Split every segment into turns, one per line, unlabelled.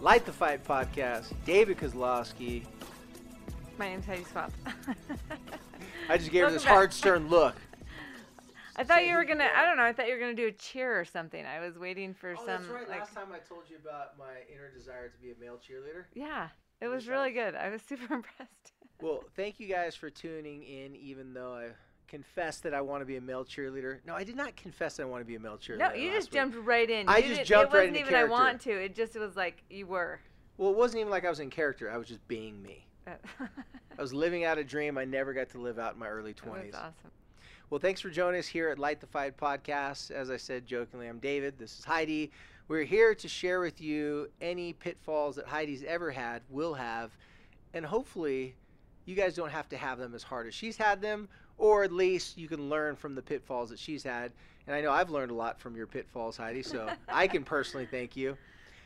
Light the Fight podcast. David Kozlowski.
My name's Heidi Swapp.
I just gave her this
back.
hard, stern look.
I thought you were gonna. I don't know. I thought you were gonna do a cheer or something. I was waiting for
Oh,
some.
that's right.
like,
Last time I told you about my inner desire to be a male cheerleader.
yeah, it was really good. I was super impressed.
Well, thank you guys for tuning in, even though I confessed that I want to be a male cheerleader. No, I did not confess that I want to be a male cheerleader.
No, you just
week.
jumped right in.
I
You
just jumped
It wasn't even I want to. It just was like you were.
Well, it wasn't even like I was in character. I was just being me.
That oh.
I was living out a dream I never got to live out in my early
was
20s.
awesome.
Well, thanks for joining us here at Light the Fight podcast. As I said jokingly, I'm David. This is Heidi. We're here to share with you any pitfalls that Heidi's ever had, will have, and hopefully you guys don't have to have them as hard as she's had them, or at least you can learn from the pitfalls that she's had. And I know I've learned a lot from your pitfalls, Heidi, so I can personally thank you.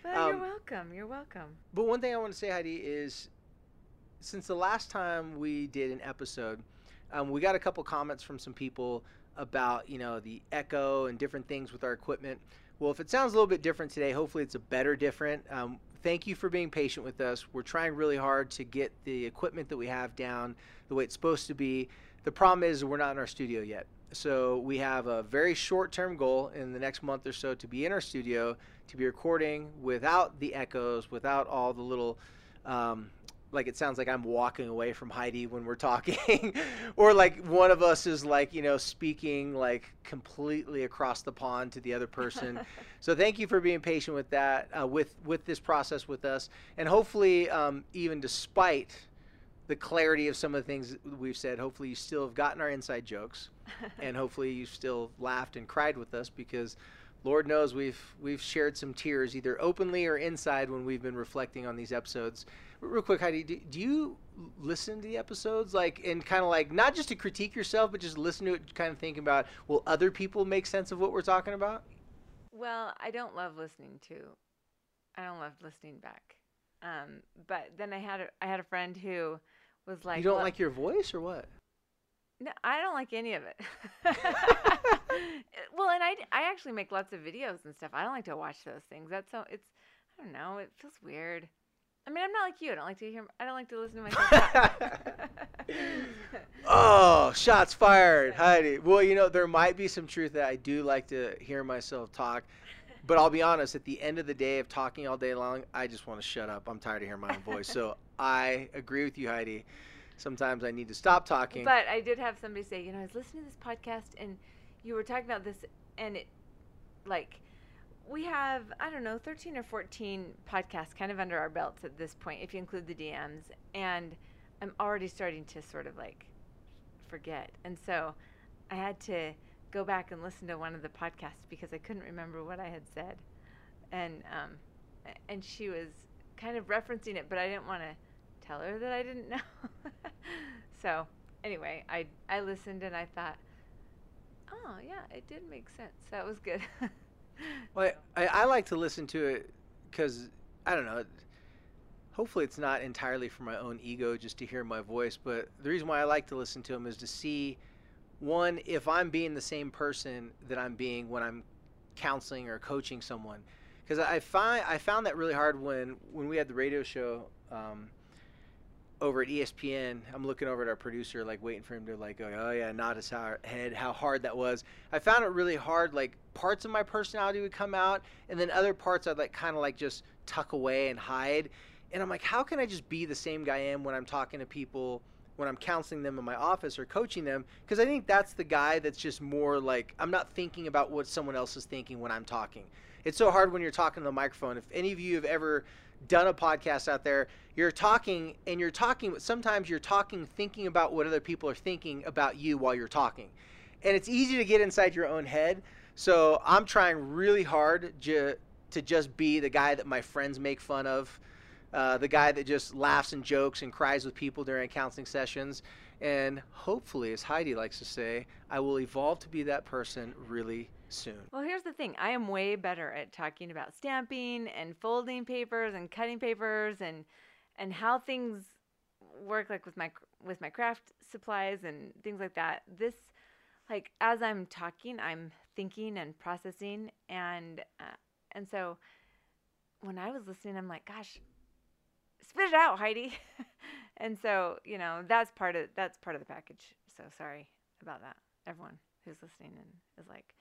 Well, you're
Um,
welcome. You're welcome.
But one thing I want to say, Heidi, is since the last time we did an episode, um, we got a couple comments from some people about you know the echo and different things with our equipment. Well, if it sounds a little bit different today, hopefully it's a better different. Um, thank you for being patient with us. We're trying really hard to get the equipment that we have down the way it's supposed to be. The problem is we're not in our studio yet. So we have a very short-term goal in the next month or so to be in our studio, to be recording without the echoes, without all the little, um, like it sounds like I'm walking away from Heidi when we're talking, or like one of us is like you know speaking like completely across the pond to the other person. so thank you for being patient with that, uh, with with this process with us, and hopefully um, even despite the clarity of some of the things that we've said, hopefully you still have gotten our inside jokes and hopefully you still laughed and cried with us because Lord knows we've we've shared some tears either openly or inside when we've been reflecting on these episodes. Real quick, Heidi, do, do you listen to the episodes like and kind of like not just to critique yourself, but just listen to it, kind of thinking about will other people make sense of what we're talking about?
Well, I don't love listening to. I don't love listening back. Um, but then I had a, I had a friend who was like,
you don't
"Well,
like your voice or what?
No, I don't like any of it. well, and I, I actually make lots of videos and stuff. I don't like to watch those things. That's so it's I don't know. It feels weird. I mean, I'm not like you. I don't like to hear. I don't like to listen to myself.
Oh, shots fired, Heidi. Well, you know, there might be some truth that I do like to hear myself talk, but I'll be honest, at the end of the day of talking all day long, I just want to shut up. I'm tired of hearing my own voice. So I agree with you, Heidi. Sometimes I need to stop talking.
but I did have somebody say, you know, I was listening to this podcast and you were talking about this, and it, like, we have I don't know 13 or 14 podcasts kind of under our belts at this point, if you include the DMs, and I'm already starting to sort of like forget, and so I had to go back and listen to one of the podcasts because I couldn't remember what I had said, and um, and she was kind of referencing it, but I didn't want to tell her that I didn't know. so anyway, I I listened and I thought, oh yeah, it did make sense. That was good.
Well, I, I like to listen to it because I don't know. Hopefully, it's not entirely for my own ego, just to hear my voice. But the reason why I like to listen to them is to see, one, if I'm being the same person that I'm being when I'm counseling or coaching someone. Because I find I found that really hard when when we had the radio show. Um, over at ESPN, I'm looking over at our producer, like waiting for him to like go, oh yeah, nod his head, how hard that was. I found it really hard. Like parts of my personality would come out, and then other parts I'd like kind of like just tuck away and hide. And I'm like, how can I just be the same guy I am when I'm talking to people, when I'm counseling them in my office or coaching them? Because I think that's the guy that's just more like I'm not thinking about what someone else is thinking when I'm talking. It's so hard when you're talking to the microphone. If any of you have ever done a podcast out there, you're talking and you're talking, sometimes you're talking thinking about what other people are thinking about you while you're talking. And it's easy to get inside your own head. So I'm trying really hard ju- to just be the guy that my friends make fun of, uh, the guy that just laughs and jokes and cries with people during counseling sessions. And hopefully, as Heidi likes to say, I will evolve to be that person really soon.
Well, here's the thing. I am way better at talking about stamping and folding papers and cutting papers and and how things work like with my with my craft supplies and things like that. This like as I'm talking, I'm thinking and processing and uh, and so when I was listening, I'm like, gosh, spit it out, Heidi. and so, you know, that's part of that's part of the package. So sorry about that, everyone who's listening and is like,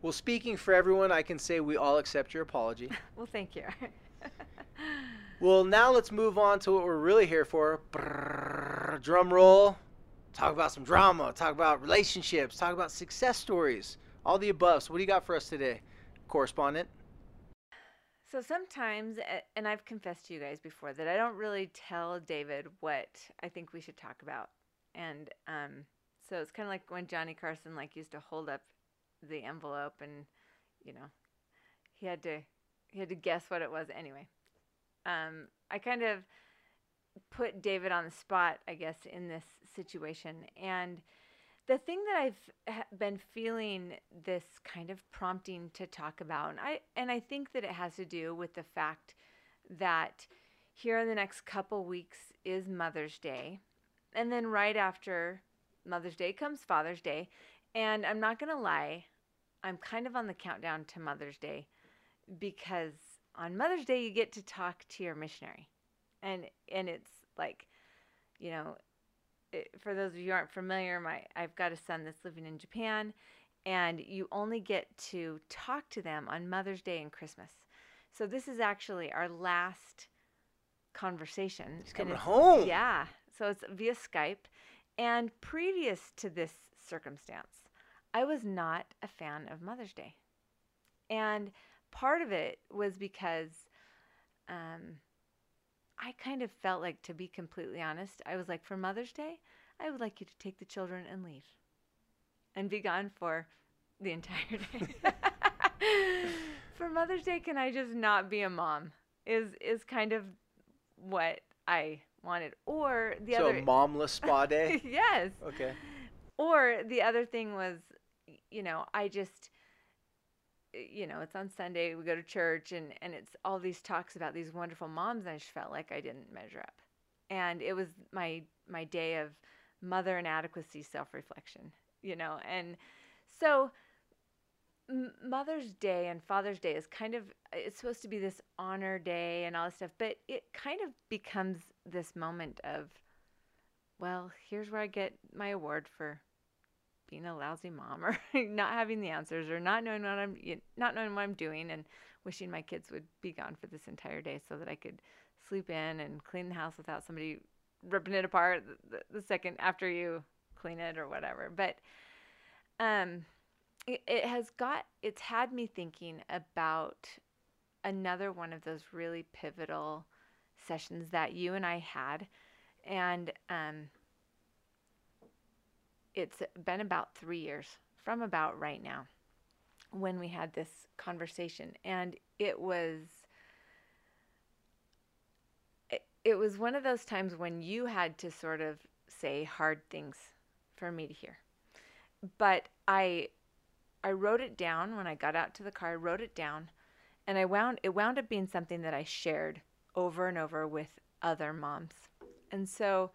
Well, speaking for everyone, I can say we all accept your apology.
well, thank you.
well, now let's move on to what we're really here for. Brrr, drum roll. Talk about some drama. Talk about relationships. Talk about success stories. All the above. So, what do you got for us today, correspondent?
So sometimes, and I've confessed to you guys before that I don't really tell David what I think we should talk about, and um, so it's kind of like when Johnny Carson like used to hold up the envelope, and you know, he had to he had to guess what it was anyway. Um, I kind of put David on the spot, I guess, in this situation, and the thing that I've been feeling this kind of prompting to talk about, and I and I think that it has to do with the fact that here in the next couple weeks is Mother's Day, and then right after Mother's Day comes Father's Day, and I'm not gonna lie, I'm kind of on the countdown to Mother's Day because on Mother's Day you get to talk to your missionary, and and it's like, you know, for those of you who aren't familiar, my I've got a son that's living in Japan, and you only get to talk to them on Mother's Day and Christmas. So this is actually our last conversation.
He's coming home.
Yeah. So it's via Skype. And previous to this circumstance, I was not a fan of Mother's Day. And part of it was because um, I kind of felt like, to be completely honest, I was like, for Mother's Day, I would like you to take the children and leave and be gone for the entire day. for Mother's Day, can I just not be a mom? Is is kind of what I wanted. Or the
so
other
So momless spa day?
yes.
Okay.
Or the other thing was, you know, I just eh, you know, it's on Sunday, we go to church and and it's all these talks about these wonderful moms and I just felt like I didn't measure up. And it was my my day of mother inadequacy self-reflection, you know. And so Mother's Day and Father's Day is kind of it's supposed to be this honor day and all this stuff, but it kind of becomes this moment of well, here's where I get my award for being a lousy mom or not having the answers or not knowing what I'm not knowing what I'm doing and wishing my kids would be gone for this entire day so that I could sleep in and clean the house without somebody ripping it apart the, the second after you clean it or whatever. But um it, it has got it's had me thinking about another one of those really pivotal sessions that you and I had and um it's been about three years from about right now when we had this conversation. And it was. It, it was one of those times when you had to sort of say hard things for me to hear. But I I wrote it down when I got out to the car. I wrote it down, and I wound it wound up being something that I shared over and over with other moms. And so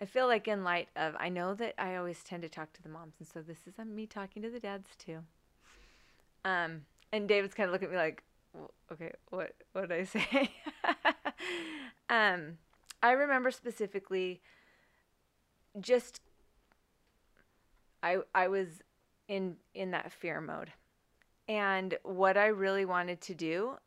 I feel like in light of I know that I always tend to talk to the moms, and so this is me talking to the dads too. Um, and David's kind of looking at me like, okay, what what did I say? um, I remember specifically just I I was in in that fear mode. And what I really wanted to do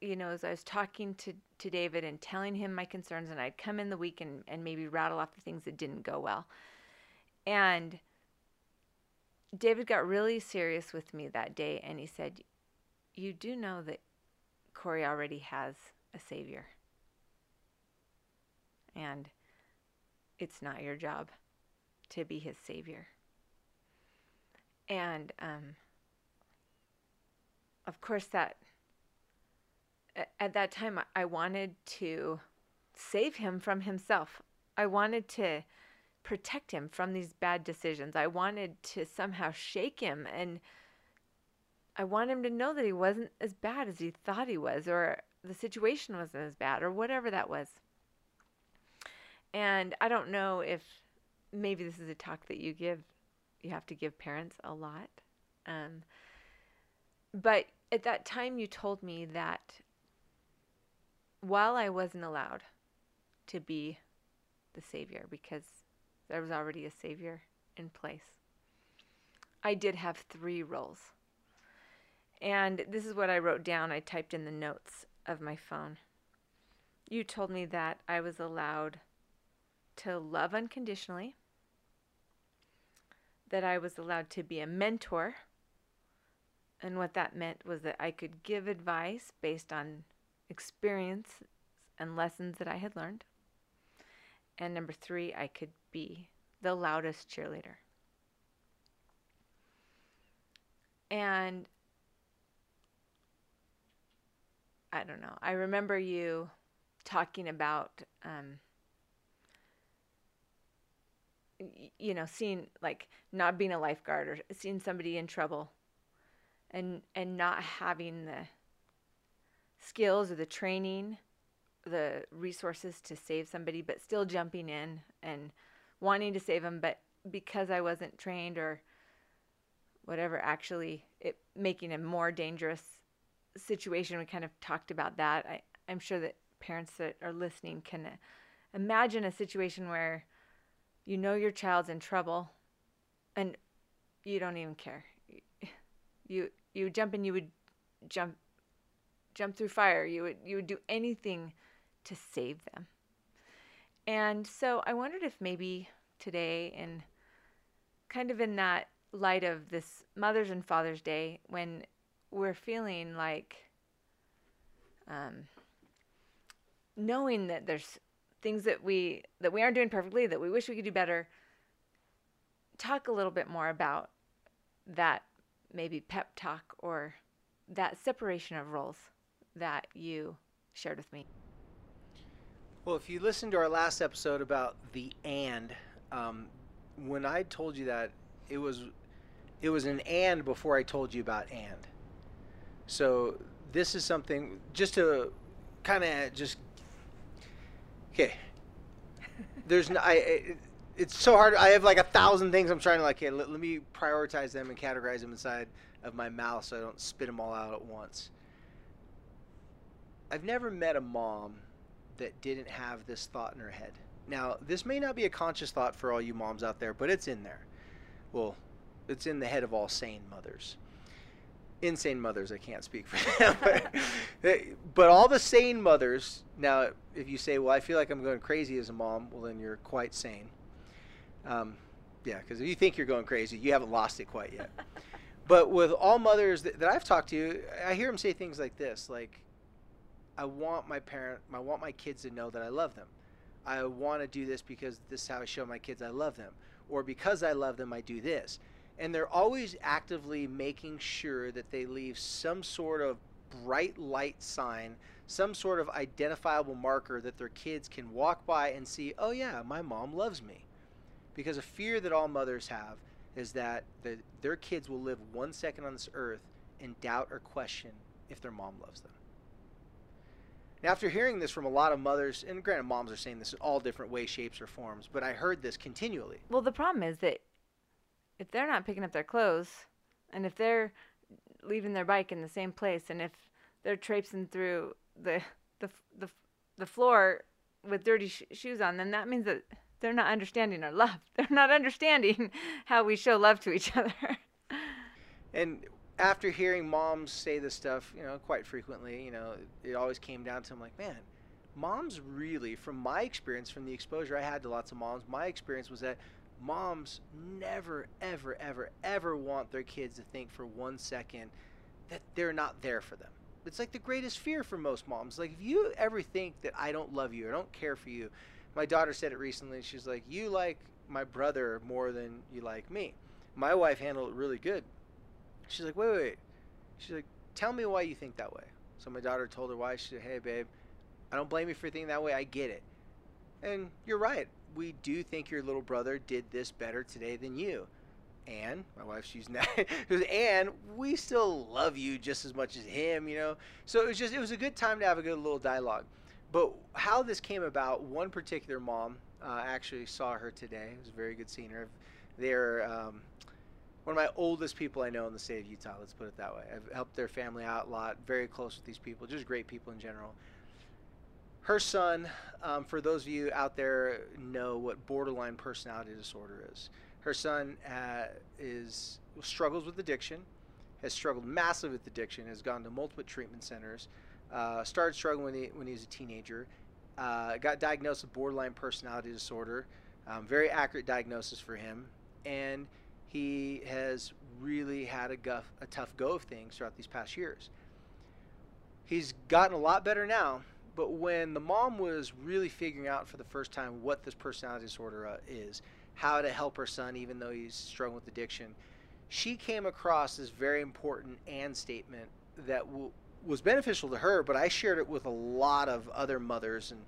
you know, as I was talking to, to David and telling him my concerns, and I'd come in the week and, and maybe rattle off the things that didn't go well. And David got really serious with me that day, and he said, You do know that Corey already has a savior. And it's not your job to be his savior. And um, of course, that at that time I wanted to save him from himself. I wanted to protect him from these bad decisions. I wanted to somehow shake him and I want him to know that he wasn't as bad as he thought he was or the situation wasn't as bad or whatever that was. And I don't know if maybe this is a talk that you give you have to give parents a lot. Um, but at that time you told me that while I wasn't allowed to be the savior because there was already a savior in place, I did have three roles. And this is what I wrote down. I typed in the notes of my phone. You told me that I was allowed to love unconditionally, that I was allowed to be a mentor. And what that meant was that I could give advice based on experience and lessons that I had learned. And number three, I could be the loudest cheerleader. And I don't know. I remember you talking about, um, you know, seeing like not being a lifeguard or seeing somebody in trouble, and and not having the skills or the training, the resources to save somebody, but still jumping in and wanting to save them, but because I wasn't trained or whatever, actually it making a more dangerous situation. We kind of talked about that. I, I'm sure that parents that are listening can uh, imagine a situation where you know your child's in trouble and you don't even care. You you jump in, you would jump jump through fire. You would you would do anything to save them. And so I wondered if maybe today in kind of in that light of this Mother's and Father's Day when we're feeling like um, knowing that there's things that we that we aren't doing perfectly that we wish we could do better talk a little bit more about that maybe pep talk or that separation of roles that you shared with me
Well, if you listened to our last episode about the and, um, when I told you that, it was it was an and before I told you about and. So this is something just to kind of just okay. There's no, I. It, it's so hard. I have like a thousand things I'm trying to like. Okay, let, let me prioritize them and categorize them inside of my mouth so I don't spit them all out at once. I've never met a mom that didn't have this thought in her head. Now, this may not be a conscious thought for all you moms out there, but it's in there. Well, it's in the head of all sane mothers. Insane mothers, I can't speak for them. but, but all the sane mothers, now, if you say, well, I feel like I'm going crazy as a mom, well, then you're quite sane. Um, yeah, because if you think you're going crazy, you haven't lost it quite yet. but with all mothers that, that I've talked to, I hear them say things like this, like, I want my parent, I want my kids to know that I love them. I want to do this because this is how I show my kids I love them, or because I love them, I do this. And they're always actively making sure that they leave some sort of bright light sign, some sort of identifiable marker that their kids can walk by and see, oh, yeah, my mom loves me. Because a fear that all mothers have is that the, their kids will live one second on this earth and doubt or question if their mom loves them. Now, after hearing this from a lot of mothers, and granted, moms are saying this in all different ways, shapes, or forms, but I heard this continually.
well the problem is that if they're not picking up their clothes and if they're leaving their bike in the same place and if they're traipsing through the the the, the floor with dirty sh- shoes on then that means that they're not understanding our love they're not understanding how we show love to each other
And after hearing moms say this stuff, you know, quite frequently, you know, it always came down to I'm like, man, moms really, from my experience, from the exposure I had to lots of moms, my experience was that moms never, ever, ever, ever want their kids to think for one second that they're not there for them. It's like the greatest fear for most moms. Like, if you ever think that I don't love you or don't care for you, my daughter said it recently. She's like, You like my brother more than you like me. My wife handled it really good. She's like, Wait, wait, wait. She's like, Tell me why you think that way. So my daughter told her why. She said, Hey, babe, I don't blame you for thinking that way. I get it. And you're right. We do think your little brother did this better today than you. And my wife, she's not. and we still love you just as much as him, you know. So it was just, it was a good time to have a good little dialogue. But how this came about, one particular mom uh, actually saw her today. It was very good seeing her. They're um, one of my oldest people I know in the state of Utah. Let's put it that way. I've helped their family out a lot. Very close with these people. Just great people in general. Her son, um, for those of you out there, know what borderline personality disorder is. Her son uh, is struggles with addiction, has struggled massively with addiction, has gone to multiple treatment centers, uh, started struggling when he, when he was a teenager, uh, got diagnosed with borderline personality disorder. Um, very accurate diagnosis for him, and he has really had a, guff, a tough go of things throughout these past years. He's gotten a lot better now, but when the mom was really figuring out for the first time what this personality disorder uh, is, how to help her son, even though he's struggling with addiction, she came across this very important and statement that was beneficial to her, but I shared it with a lot of other mothers. And,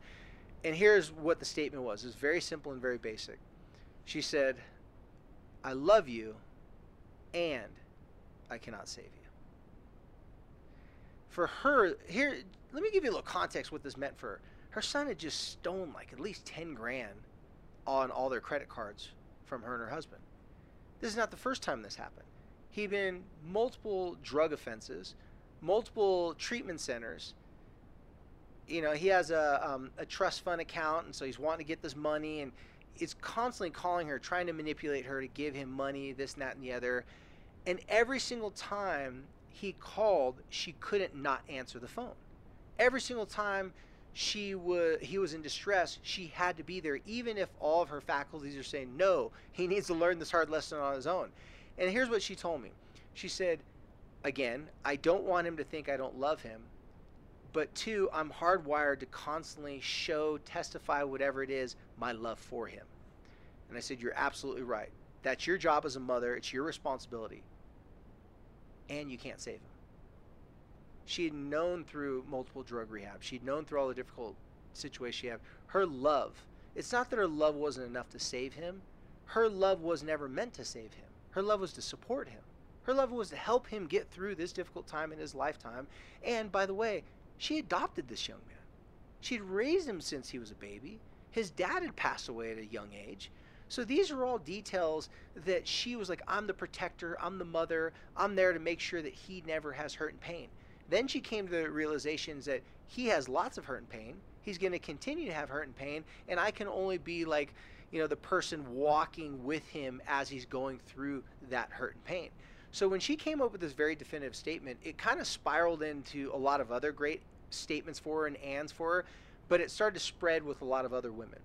and here's what the statement was it's very simple and very basic. She said, I love you, and I cannot save you. For her, here, let me give you a little context what this meant for her. Her son had just stolen like at least 10 grand on all their credit cards from her and her husband. This is not the first time this happened. He'd been multiple drug offenses, multiple treatment centers. You know, he has a, um, a trust fund account, and so he's wanting to get this money, and is constantly calling her, trying to manipulate her to give him money, this, and that, and the other. And every single time he called, she couldn't not answer the phone. Every single time she was he was in distress, she had to be there, even if all of her faculties are saying no, he needs to learn this hard lesson on his own. And here's what she told me. She said, again, I don't want him to think I don't love him. But two, I'm hardwired to constantly show, testify, whatever it is, my love for him. And I said, You're absolutely right. That's your job as a mother, it's your responsibility. And you can't save him. She had known through multiple drug rehab, she'd known through all the difficult situations she had. Her love, it's not that her love wasn't enough to save him, her love was never meant to save him. Her love was to support him. Her love was to help him get through this difficult time in his lifetime. And by the way, she adopted this young man. She'd raised him since he was a baby. His dad had passed away at a young age. So these are all details that she was like, I'm the protector, I'm the mother, I'm there to make sure that he never has hurt and pain. Then she came to the realizations that he has lots of hurt and pain. He's going to continue to have hurt and pain, and I can only be like, you know, the person walking with him as he's going through that hurt and pain. So when she came up with this very definitive statement, it kind of spiraled into a lot of other great statements for her and ands for her, but it started to spread with a lot of other women.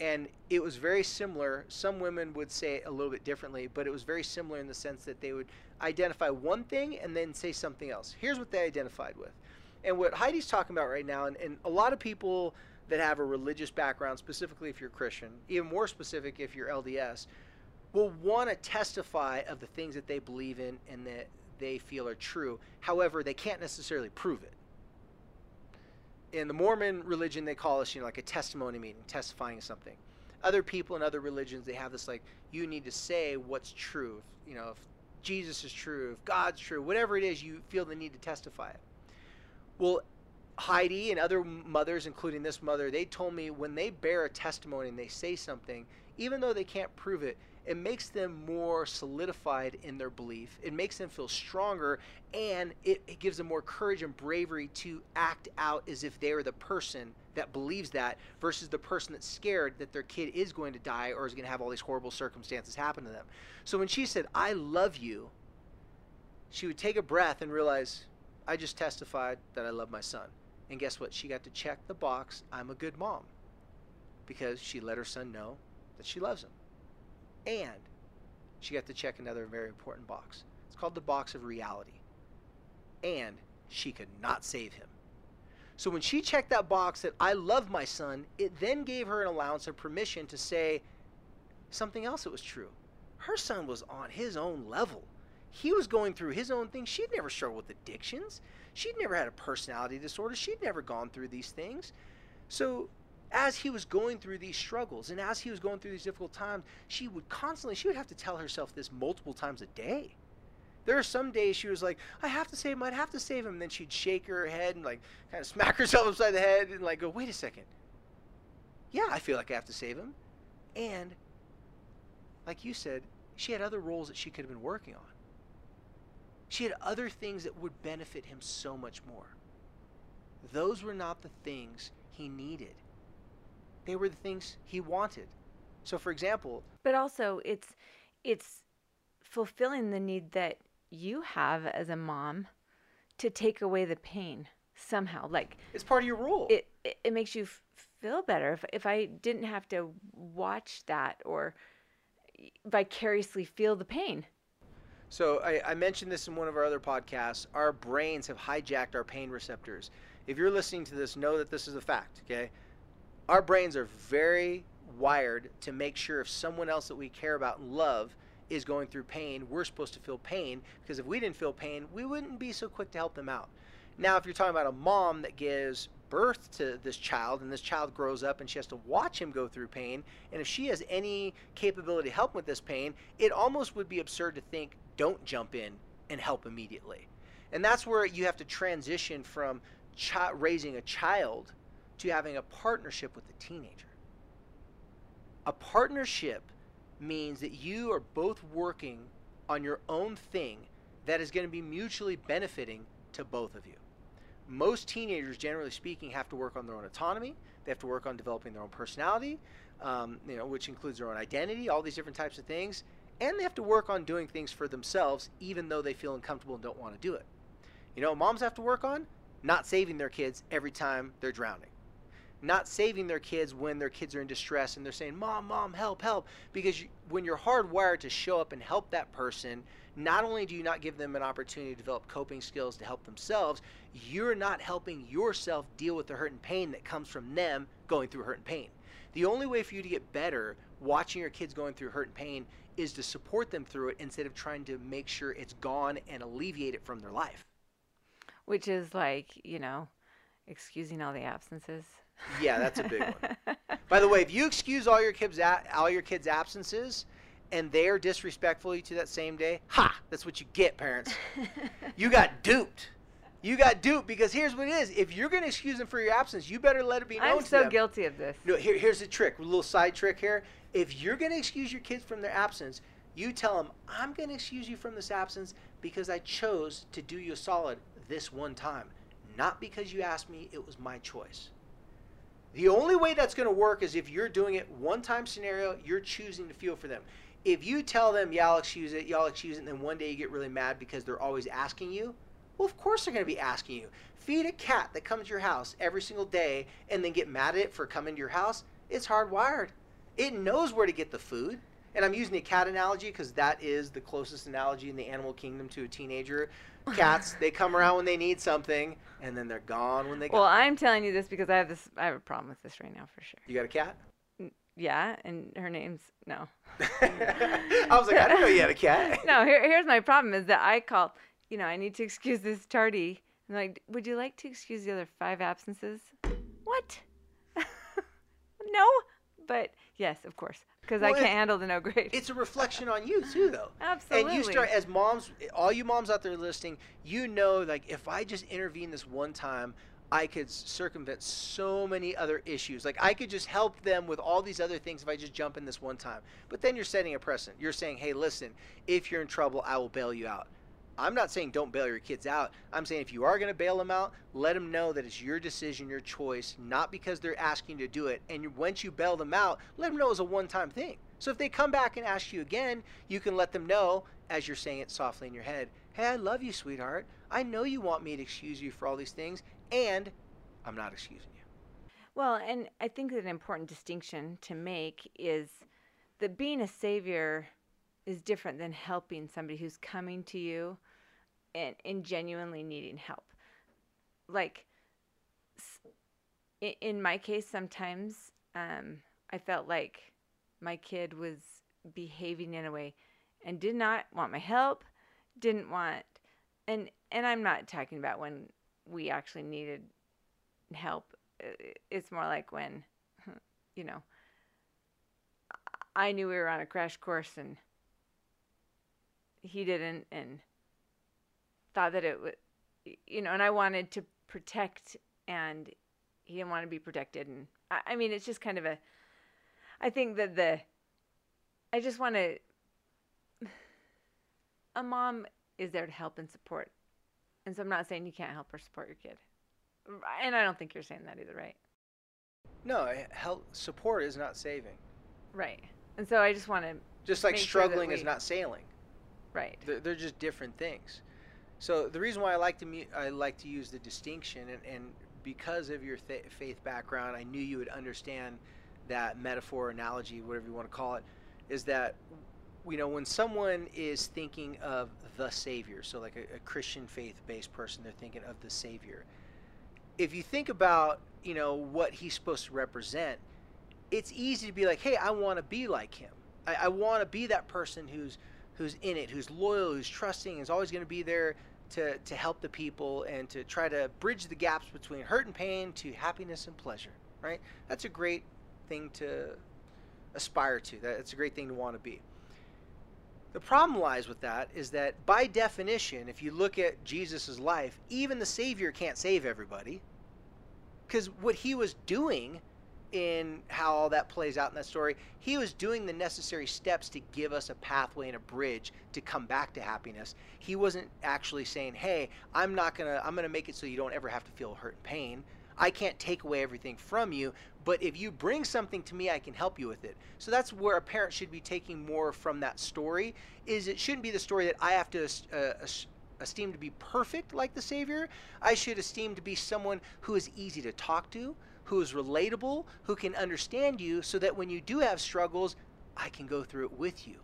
And it was very similar. Some women would say it a little bit differently, but it was very similar in the sense that they would identify one thing and then say something else. Here's what they identified with. And what Heidi's talking about right now, and, and a lot of people that have a religious background, specifically if you're Christian, even more specific if you're LDS, will want to testify of the things that they believe in and that they feel are true. However, they can't necessarily prove it. In the Mormon religion, they call us, you know, like a testimony meeting, testifying something. Other people in other religions, they have this like, you need to say what's true. You know, if Jesus is true, if God's true, whatever it is, you feel the need to testify it. Well, Heidi and other mothers, including this mother, they told me when they bear a testimony and they say something, even though they can't prove it, it makes them more solidified in their belief. It makes them feel stronger and it, it, gives them more courage and bravery to act out as if they are the person that believes that versus the person that's scared that their kid is going to die or is going to have all these horrible circumstances happen to them. So when she said, I love you, she would take a breath and realize, I just testified that I love my son. And guess what? She got to check the box, I'm a good mom. Because she let her son know that she loves him. And she got to check another very important box. It's called the box of reality. And she could not save him. So when she checked that box that I love my son, it then gave her an allowance of permission to say something else that was true. Her son was on his own level. He was going through his own thing. She'd never struggled with addictions. She'd never had a personality disorder. She'd never gone through these things. So as he was going through these struggles and as he was going through these difficult times, she would constantly, she would have to tell herself this multiple times a day. There are some days she was like, I have to save him, I'd have to save him. And then she'd shake her head and like kind of smack herself upside the head and like go, wait a second. Yeah, I feel like I have to save him. And like you said, she had other roles that she could have been working on. She had other things that would benefit him so much more. Those were not the things he needed. They were the things he wanted. So for example,
But also it's it's fulfilling the need that you have as a mom to take away the pain somehow. Like
it's part of your role.
it it, it makes you f- feel better if if I didn't have to watch that or vicariously feel the pain.
So I, I mentioned this in one of our other podcasts. Our brains have hijacked our pain receptors. If you're listening to this, know that this is a fact. Okay, our brains are very wired to make sure if someone else that we care about and love is going through pain, we're supposed to feel pain because if we didn't feel pain, we wouldn't be so quick to help them out. Now, if you're talking about a mom that gives birth to this child and this child grows up and she has to watch him go through pain, and if she has any capability to help with this pain, it almost would be absurd to think don't jump in and help immediately. And that's where you have to transition from raising a child to having a partnership with a teenager. A partnership means that you are both working on your own thing that is going to be mutually benefiting to both of you. Most teenagers, generally speaking, have to work on their own autonomy. They have to work on developing their own personality, um, you know, which includes their own identity, all these different types of things. And they have to work on doing things for themselves, even though they feel uncomfortable and don't want to do it. You know, moms have to work on not saving their kids every time they're drowning not saving their kids when their kids are in distress and they're saying, Mom, Mom, help, help. Because you, when you're hardwired to show up and help that person, not only do you not give them an opportunity to develop coping skills to help themselves, you're not helping yourself deal with the hurt and pain that comes from them going through hurt and pain. The only way for you to get better watching your kids going through hurt and pain is to support them through it instead of trying to make sure it's gone and alleviate it from their life.
Which is like, you know, excusing all the absences.
Yeah, that's a big one. By the way, if you excuse all your kids all your kids' absences and they are disrespectful to you that same day, ha! That's what you get, parents. You got duped. You got duped because here's what it is: if you're going to excuse them for your absence, you better let it be known
I'm so guilty of this.
No, here, here's the trick. A little side trick here. If you're going to excuse your kids from their absence, you tell them, "I'm going to excuse you from this absence because I chose to do you a solid this one time, not because you asked me. It was my choice." The only way that's going to work is if you're doing it one time scenario, you're choosing to feel for them. If you tell them, yeah, I'll excuse it, y'all excuse it, and then one day you get really mad because they're always asking you, well, of course they're going to be asking you. Feed a cat that comes to your house every single day and then get mad at it for coming to your house. It's hardwired. It knows where to get the food. And I'm using the cat analogy because that is the closest analogy in the animal kingdom to a teenager. Cats, they come around when they need something, and then they're gone when they go.
Well, I'm telling you this because I have this. I have a problem with this right now for sure.
You got a cat?
Yeah, and her name's no.
I was like, I didn't know you had a cat.
no, here, here's my problem is that I call, you know, I need to excuse this tardy. I'm like, would you like to excuse the other five absences? What? no, but yes, of course, because I can't handle the no grade.
It's a reflection on you too, though.
Absolutely.
And you start as moms, all you moms out there listening, you know, like if I just intervene this one time, I could circumvent so many other issues. Like I could just help them with all these other things if I just jump in this one time. But then you're setting a precedent. You're saying, hey, listen, if you're in trouble, I will bail you out. I'm not saying don't bail your kids out. I'm saying if you are going to bail them out, let them know that it's your decision, your choice, not because they're asking you to do it. And once you bail them out, let them know it's a one time thing. So if they come back and ask you again, you can let them know, as you're saying it softly in your head, hey, I love you, sweetheart. I know you want me to excuse you for all these things, and I'm not excusing you.
Well, and I think that an important distinction to make is that being a savior is different than helping somebody who's coming to you and, and genuinely needing help. Like, in my case, sometimes um, I felt like my kid was behaving in a way and did not want my help, didn't want, and and I'm not talking about when we actually needed help. It's more like when, you know, I knew we were on a crash course and he didn't, and thought that it would, you know, and I wanted to protect, and he didn't want to be protected, and I, I mean, it's just kind of a. I think that the, I just want to a mom is there to help and support. And so I'm not saying you can't help or support your kid. And I don't think you're saying that either, right?
No, help support is not saving.
Right. And so I just want to
just like struggling sure is not sailing.
Right.
They're, they're, just different things. So the reason why I like to I like to use the distinction, and, and because of your th- faith background, I knew you would understand that metaphor, analogy, whatever you want to call it, is that you know when someone is thinking of the Savior, so like a, a Christian faith-based person, they're thinking of the Savior. If you think about you know what he's supposed to represent, it's easy to be like, hey, I want to be like him. I, I want to be that person who's who's in it, who's loyal, who's trusting, is always going to be there to, to help the people and to try to bridge the gaps between hurt and pain to happiness and pleasure, right? That's a great thing to aspire to. That's a great thing to want to be. The problem lies with that is that by definition, if you look at Jesus' life, even the Savior can't save everybody. Because what he was doing in how all that plays out in that story, he was doing the necessary steps to give us a pathway and a bridge to come back to happiness. He wasn't actually saying, "Hey, I'm not going to I'm going to make it so you don't ever have to feel hurt and pain. I can't take away everything from you, but if you bring something to me, I can help you with it." So that's where a parent should be taking more from that story is it shouldn't be the story that I have to uh, esteem to be perfect like the Savior. I should esteem to be someone who is easy to talk to, who is relatable, who can understand you, so that when you do have struggles, I can go through it with you,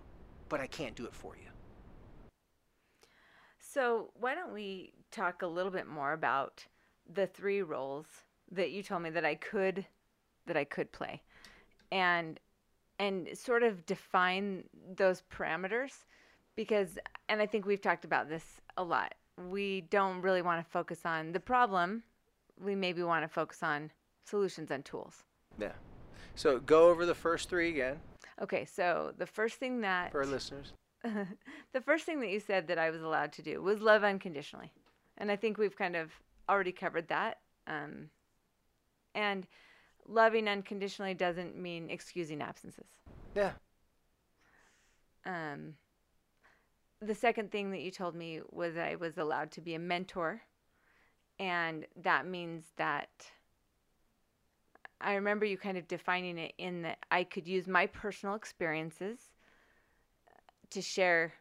but I can't do it for you.
So, why don't we talk a little bit more about the three roles that you told me that I could that I could play. And and sort of define those parameters because and I think we've talked about this a lot. We don't really want to focus on the problem. We maybe want to focus on solutions and tools.
Yeah. So go over the first three again.
Okay, so the first thing that
for our listeners,
the first thing that you said that I was allowed to do was love unconditionally, and I think we've kind of already covered that. Um, and loving unconditionally doesn't mean excusing absences.
Yeah.
Um, the second thing that you told me was I was allowed to be a mentor, and that means that I remember you kind of defining it in that I could use my personal experiences to share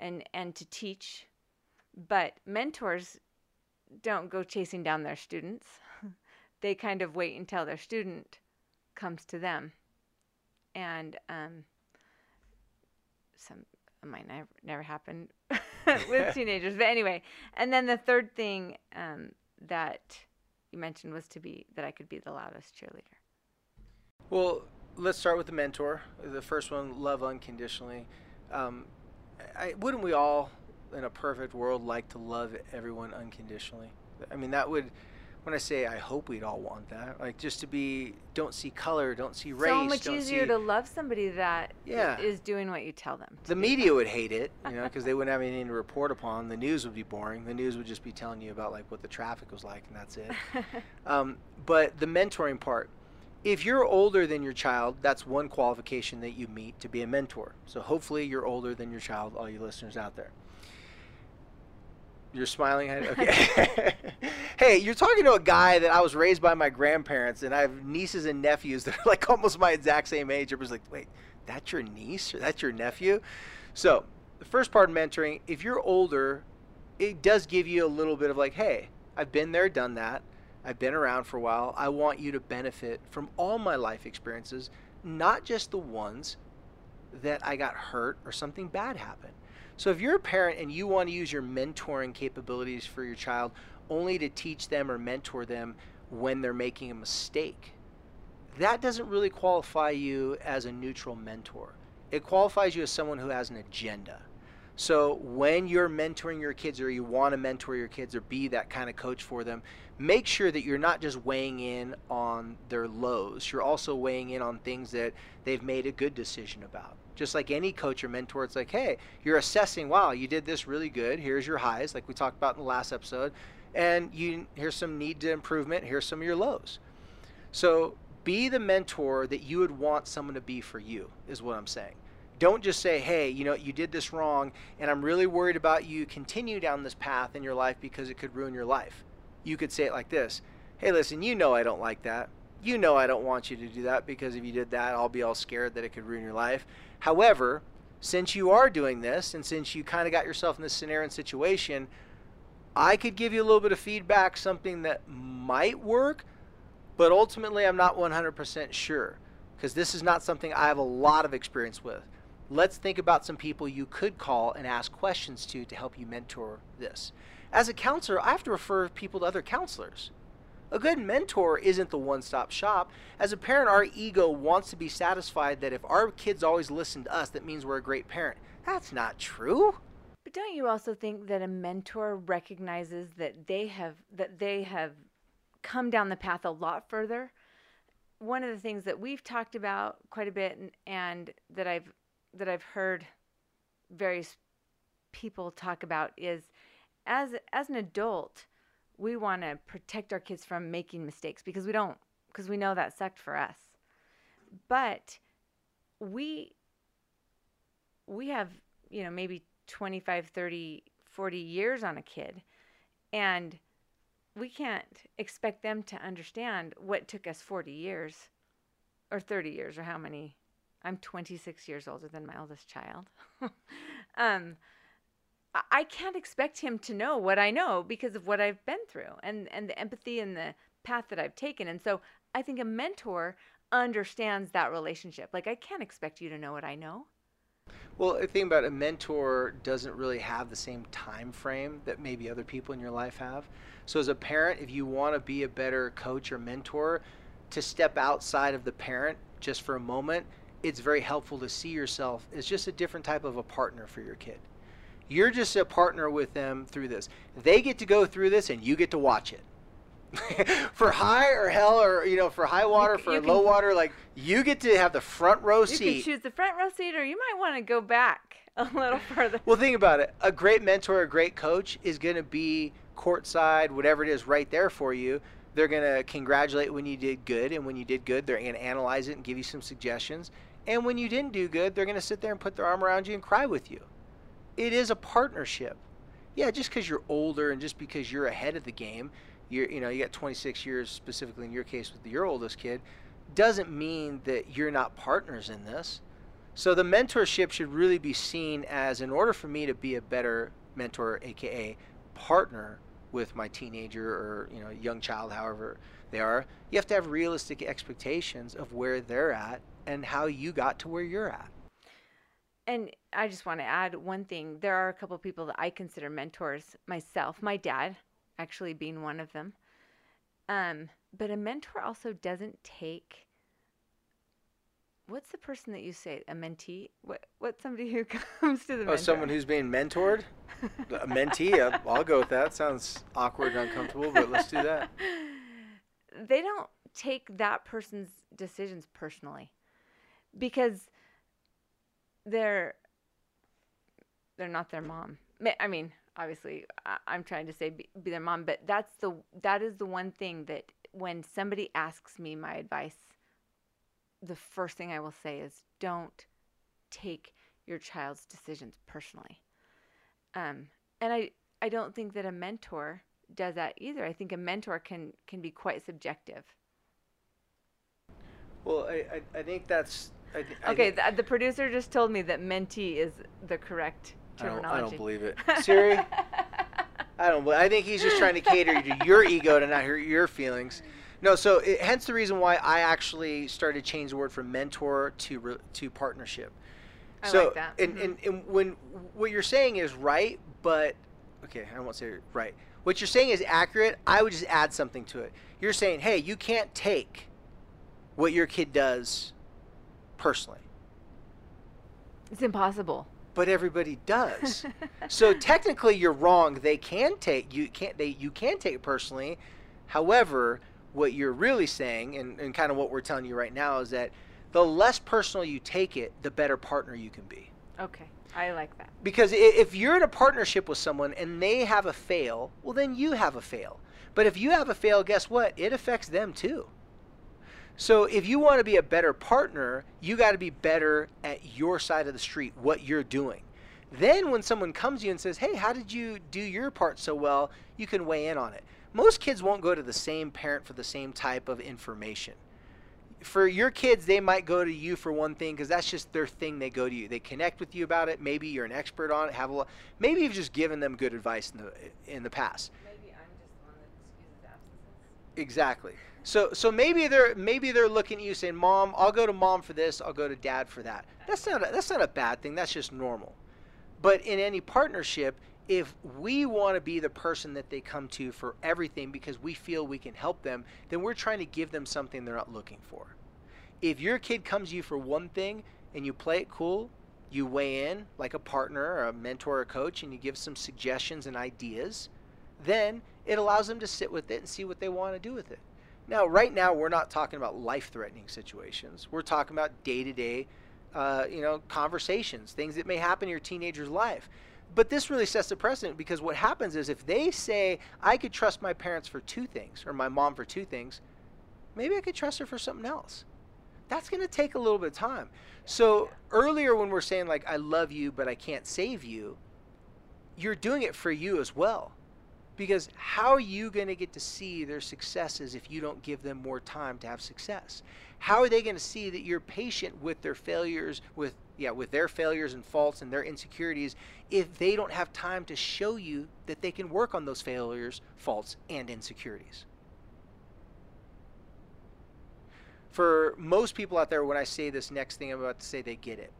and and to teach, but mentors don't go chasing down their students. they kind of wait until their student comes to them, and um, some might never never happen with teenagers. But anyway, and then the third thing um, that you mentioned was to be that I could be the loudest cheerleader.
Well, let's start with the mentor. The first one, love unconditionally. Um, I, wouldn't we all, in a perfect world, like to love everyone unconditionally? I mean, that would. When I say I hope we'd all want that, like just to be, don't see color, don't see race.
So much easier
see,
to love somebody that yeah. is doing what you tell them.
The media would hate it, you know, because they wouldn't have anything to report upon. The news would be boring. The news would just be telling you about like what the traffic was like, and that's it. um, but the mentoring part, if you're older than your child, that's one qualification that you meet to be a mentor. So hopefully you're older than your child, all you listeners out there. You're smiling at it? Okay. hey, you're talking to a guy that I was raised by my grandparents, and I have nieces and nephews that are like almost my exact same age. Everybody's like, wait, that's your niece or that's your nephew? So, the first part of mentoring, if you're older, it does give you a little bit of like, hey, I've been there, done that. I've been around for a while. I want you to benefit from all my life experiences, not just the ones that I got hurt or something bad happened. So if you're a parent and you want to use your mentoring capabilities for your child only to teach them or mentor them when they're making a mistake, that doesn't really qualify you as a neutral mentor. It qualifies you as someone who has an agenda. So when you're mentoring your kids or you want to mentor your kids or be that kind of coach for them, make sure that you're not just weighing in on their lows. You're also weighing in on things that they've made a good decision about. Just like any coach or mentor, it's like, hey, you're assessing, wow, you did this really good. Here's your highs, like we talked about in the last episode. And you here's some need to improvement. Here's some of your lows. So be the mentor that you would want someone to be for you, is what I'm saying. Don't just say, hey, you know, you did this wrong, and I'm really worried about you continue down this path in your life because it could ruin your life. You could say it like this Hey, listen, you know I don't like that. You know I don't want you to do that because if you did that, I'll be all scared that it could ruin your life. However, since you are doing this, and since you kind of got yourself in this scenario and situation, I could give you a little bit of feedback, something that might work, but ultimately I'm not 100% sure because this is not something I have a lot of experience with. Let's think about some people you could call and ask questions to to help you mentor this. As a counselor, I have to refer people to other counselors. A good mentor isn't the one stop shop. As a parent, our ego wants to be satisfied that if our kids always listen to us, that means we're a great parent. That's not true.
Don't you also think that a mentor recognizes that they have that they have come down the path a lot further? One of the things that we've talked about quite a bit and, and that I've that I've heard various people talk about is as as an adult, we want to protect our kids from making mistakes because we don't because we know that sucked for us. But we we have, you know, maybe 25, 30, 40 years on a kid and we can't expect them to understand what took us 40 years or 30 years or how many I'm 26 years older than my oldest child. um, I can't expect him to know what I know because of what I've been through and, and the empathy and the path that I've taken. And so I think a mentor understands that relationship. Like, I can't expect you to know what I know.
Well, the thing about a mentor doesn't really have the same time frame that maybe other people in your life have. So, as a parent, if you want to be a better coach or mentor, to step outside of the parent just for a moment, it's very helpful to see yourself as just a different type of a partner for your kid. You're just a partner with them through this. They get to go through this and you get to watch it. for high or hell or you know for high water for low water like you get to have the front row seat
you can choose the front row seat or you might want to go back a little further.
Well think about it. A great mentor a great coach is going to be courtside whatever it is right there for you. They're going to congratulate when you did good and when you did good they're going to analyze it and give you some suggestions. And when you didn't do good they're going to sit there and put their arm around you and cry with you. It is a partnership. Yeah, just because you're older and just because you're ahead of the game, you're you know you got 26 years specifically in your case with your oldest kid, doesn't mean that you're not partners in this. So the mentorship should really be seen as in order for me to be a better mentor, aka partner with my teenager or you know young child, however they are, you have to have realistic expectations of where they're at and how you got to where you're at
and I just want to add one thing. There are a couple people that I consider mentors myself, my dad actually being one of them. Um, but a mentor also doesn't take what's the person that you say a mentee what what's somebody who comes to the
oh
mentor?
someone who's being mentored a mentee I'll, I'll go with that sounds awkward and uncomfortable but let's do that
they don't take that person's decisions personally because they're they're not their mom. I mean, obviously, I, am trying to say be, be, their mom, but that's the that is the one thing that when somebody asks me my advice, the first thing I will say is don't take your child's decisions personally. Um, and I I don't think that a mentor does that either. I think a mentor can can be quite subjective.
Well, I, I, I think that's I
I okay, the, the, producer just told me that mentee is the correct terminology.
I don't, I don't believe it. Siri, I don't. I think he's just trying to cater to your ego to not hurt your feelings. No, so it, hence the reason why I actually started to change the word from mentor to re, to partnership.
I
so,
like that.
And,
mm-hmm.
and, and when what you're saying is right, but okay, I won't say right. What you're saying is accurate. I would just add something to it. You're saying, hey, you can't take what your kid does personally.
It's impossible.
But everybody does. so technically you're wrong. They can take you can't they you can take it personally. However, what you're really saying and, and kind of what we're telling you right now is that the less personal you take it, the better partner you can be.
Okay. I like that.
Because if you're in a partnership with someone and they have a fail, well, then you have a fail. But if you have a fail, guess what? It affects them too. So if you want to be a better partner, you got to be better at your side of the street, what you're doing. Then when someone comes to you and says, "Hey, how did you do your part so well?" you can weigh in on it. Most kids won't go to the same parent for the same type of information. For your kids, they might go to you for one thing because that's just their thing. They go to you. They connect with you about it. Maybe you're an expert on it. Have a maybe you've just given them good advice in the in the past.
Maybe I'm just the one that excuses absences.
Exactly. So so maybe they're maybe they're looking at you saying, "Mom, I'll go to mom for this. I'll go to dad for that." That's not a, that's not a bad thing. That's just normal. But in any partnership, if we want to be the person that they come to for everything because we feel we can help them, then we're trying to give them something they're not looking for. If your kid comes to you for one thing and you play it cool, you weigh in like a partner or a mentor or coach and you give some suggestions and ideas, then it allows them to sit with it and see what they want to do with it. Now, right now, we're not talking about life-threatening situations. We're talking about day-to-day, uh, you know, conversations, things that may happen in your teenager's life. But this really sets the precedent because what happens is if they say, I could trust my parents for two things, or my mom for two things, maybe I could trust her for something else. That's going to take a little bit of time. So earlier when we're saying like I love you but I can't save you, you're doing it for you as well. Because how are you going to get to see their successes if you don't give them more time to have success? How are they going to see that you're patient with their failures, with yeah, with their failures and faults and their insecurities if they don't have time to show you that they can work on those failures, faults, and insecurities? For most people out there, when I say this next thing I'm about to say, they get it.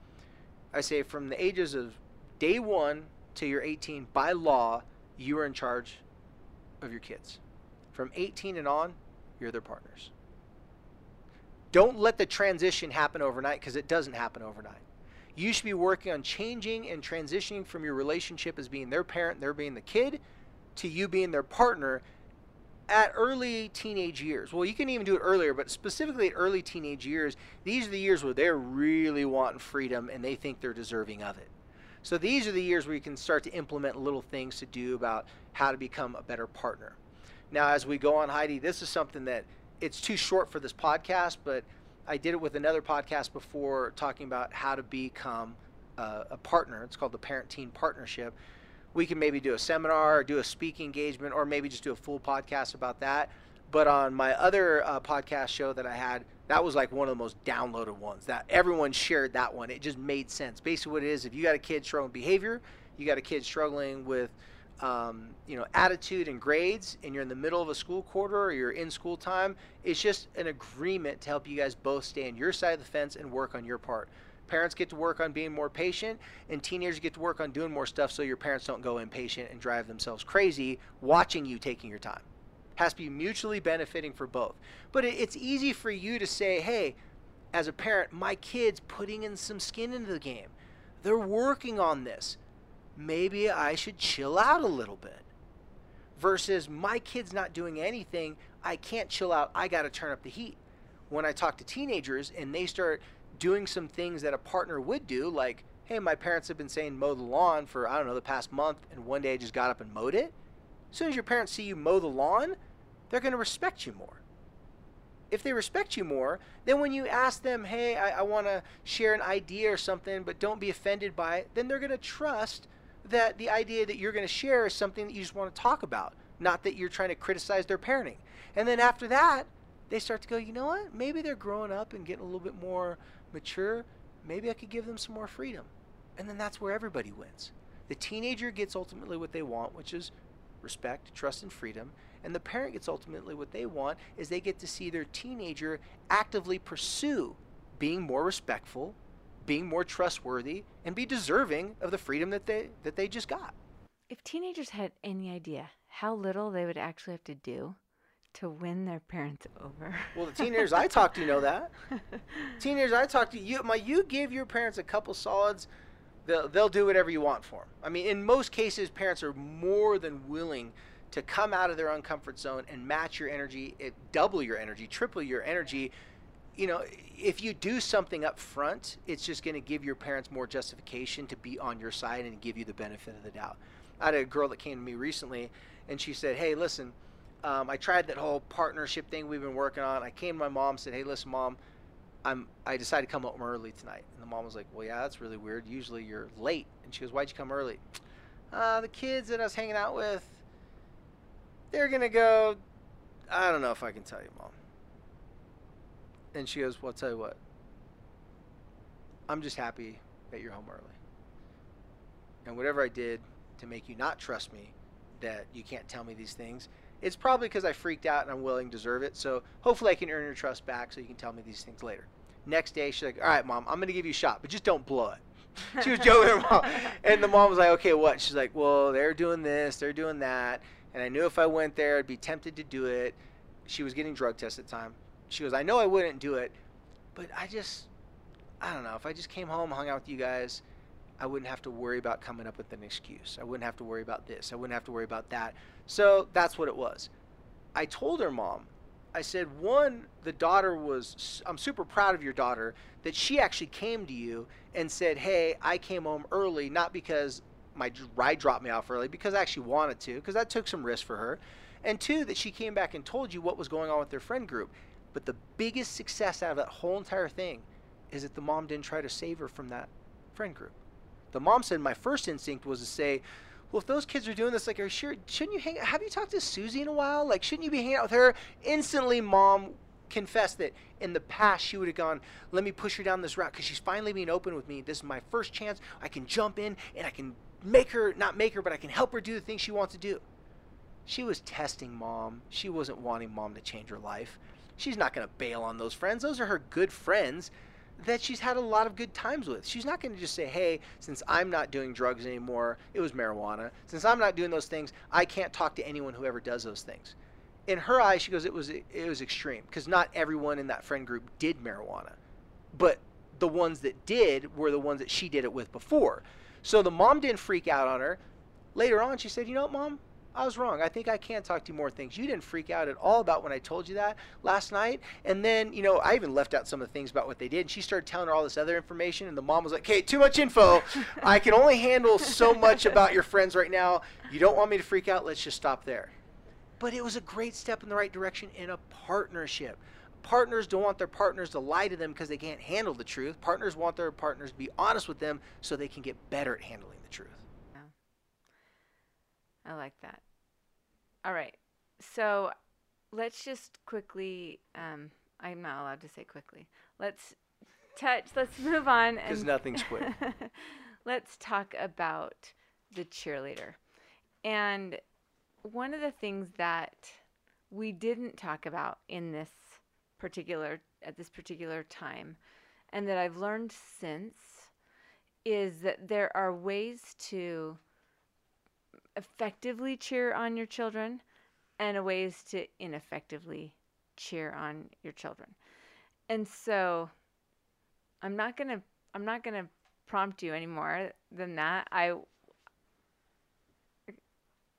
I say from the ages of day one to you're 18, by law, you are in charge of your kids. From 18 and on, you're their partners. Don't let the transition happen overnight because it doesn't happen overnight. You should be working on changing and transitioning from your relationship as being their parent, they're being the kid, to you being their partner at early teenage years. Well, you can even do it earlier, but specifically at early teenage years, these are the years where they're really wanting freedom and they think they're deserving of it. So these are the years where you can start to implement little things to do about how to become a better partner. Now, as we go on, Heidi, this is something that it's too short for this podcast, but I did it with another podcast before talking about how to become a, a partner. It's called the Parent Teen Partnership. We can maybe do a seminar, or do a speaking engagement, or maybe just do a full podcast about that. But on my other uh, podcast show that I had, that was like one of the most downloaded ones. That everyone shared that one. It just made sense. Basically, what it is, if you got a kid struggling with behavior, you got a kid struggling with um, you know, attitude and grades, and you're in the middle of a school quarter or you're in school time, it's just an agreement to help you guys both stay on your side of the fence and work on your part. Parents get to work on being more patient, and teenagers get to work on doing more stuff so your parents don't go impatient and drive themselves crazy watching you taking your time. Has to be mutually benefiting for both. But it's easy for you to say, hey, as a parent, my kid's putting in some skin into the game. They're working on this maybe I should chill out a little bit. Versus my kid's not doing anything, I can't chill out, I got to turn up the heat. When I talk to teenagers and they start doing some things that a partner would do, like, hey, my parents have been saying mow the lawn for, I don't know, the past month, and one day I just got up and mowed it. As soon as your parents see you mow the lawn, they're going to respect you more if they respect you more, then when you ask them, hey, I, I want to share an idea or something, but don't be offended by it, then they're going to trust that the idea that you're going to share is something that you just want to talk about, not that you're trying to criticize their parenting. And then after that, they start to go, you know what? Maybe they're growing up and getting a little bit more mature. Maybe I could give them some more freedom. And then that's where everybody wins. The teenager gets ultimately what they want, which is respect, trust, and freedom. And the parent gets ultimately what they want is they get to see their teenager actively pursue being more respectful, being more trustworthy and be deserving of the freedom that they that they just got.
If teenagers had any idea how little they would actually have to do to win their parents over.
Well, the teenagers I talk to know that. teenagers I talk to, you my you give your parents a couple solids, they'll they'll do whatever you want for them. I mean, in most cases, parents are more than willing to come out of their uncomfort zone and match your energy, it, double your energy, triple your energy you know, if you do something up front, it's just going to give your parents more justification to be on your side and give you the benefit of the doubt. I had a girl that came to me recently, and she said, "Hey, listen, Um, I tried that whole partnership thing we've been working on. I came to my mom, said, "Hey, listen, mom, I'm I decided to come home early tonight." And the mom was like, "Well, yeah, that's really weird. Usually you're late." And she goes, "Why'd you come early?" Uh, the kids that I was hanging out with, they're gonna go. I don't know if I can tell you, mom. And she goes, "Well, I'll tell you what. I'm just happy that you're home early. And whatever I did to make you not trust me, that you can't tell me these things." It's probably because I freaked out and I'm willing to deserve it. So hopefully I can earn your trust back so you can tell me these things later. Next day, she's like, all right, mom, I'm going to give you a shot, but just don't blow it. she was joking her mom. And the mom was like, okay, what? She's like, well, they're doing this, they're doing that. And I knew if I went there, I'd be tempted to do it. She was getting drug tests at the time. She goes, I know I wouldn't do it, but I just, I don't know. If I just came home, hung out with you guys, I wouldn't have to worry about coming up with an excuse. I wouldn't have to worry about this. I wouldn't have to worry about that. So that's what it was. I told her mom, I said, one, the daughter was, I'm super proud of your daughter that she actually came to you and said, hey, I came home early, not because my ride dropped me off early, because I actually wanted to, because that took some risk for her. And two, that she came back and told you what was going on with their friend group. But the biggest success out of that whole entire thing is that the mom didn't try to save her from that friend group. The mom said my first instinct was to say, well, if those kids are doing this, like, are sure? Shouldn't you hang? Have you talked to Susie in a while? Like, shouldn't you be hanging out with her? Instantly, mom confessed that in the past she would have gone, let me push her down this route because she's finally being open with me. This is my first chance. I can jump in and I can make her, not make her, but I can help her do the things she wants to do. She was testing mom. She wasn't wanting mom to change her life. She's not going to bail on those friends. Those are her good friends that she's had a lot of good times with. She's not going to just say, hey, since I'm not doing drugs anymore, it was marijuana. Since I'm not doing those things, I can't talk to anyone who ever does those things. In her eyes, she goes, it was it was extreme because not everyone in that friend group did marijuana, but the ones that did were the ones that she did it with before. So the mom didn't freak out on her. Later on, she said, you know what, mom, I was wrong. I think I can talk to you more things. You didn't freak out at all about when I told you that last night. And then, you know, I even left out some of the things about what they did. And she started telling her all this other information. And the mom was like, okay, too much info. I can only handle so much about your friends right now. You don't want me to freak out. Let's just stop there. But it was a great step in the right direction in a partnership. Partners don't want their partners to lie to them because they can't handle the truth. Partners want their partners to be honest with them so they can get better at handling the truth.
I like that. All right. So let's just quickly, um, I'm not allowed to say quickly. Let's touch, let's move on.
Because nothing's quick.
let's talk about the cheerleader. And one of the things that we didn't talk about in this particular, at this particular time, and that I've learned since, is that there are ways to effectively cheer on your children and a ways to ineffectively cheer on your children. And so I'm not going to I'm not going to prompt you any more than that. I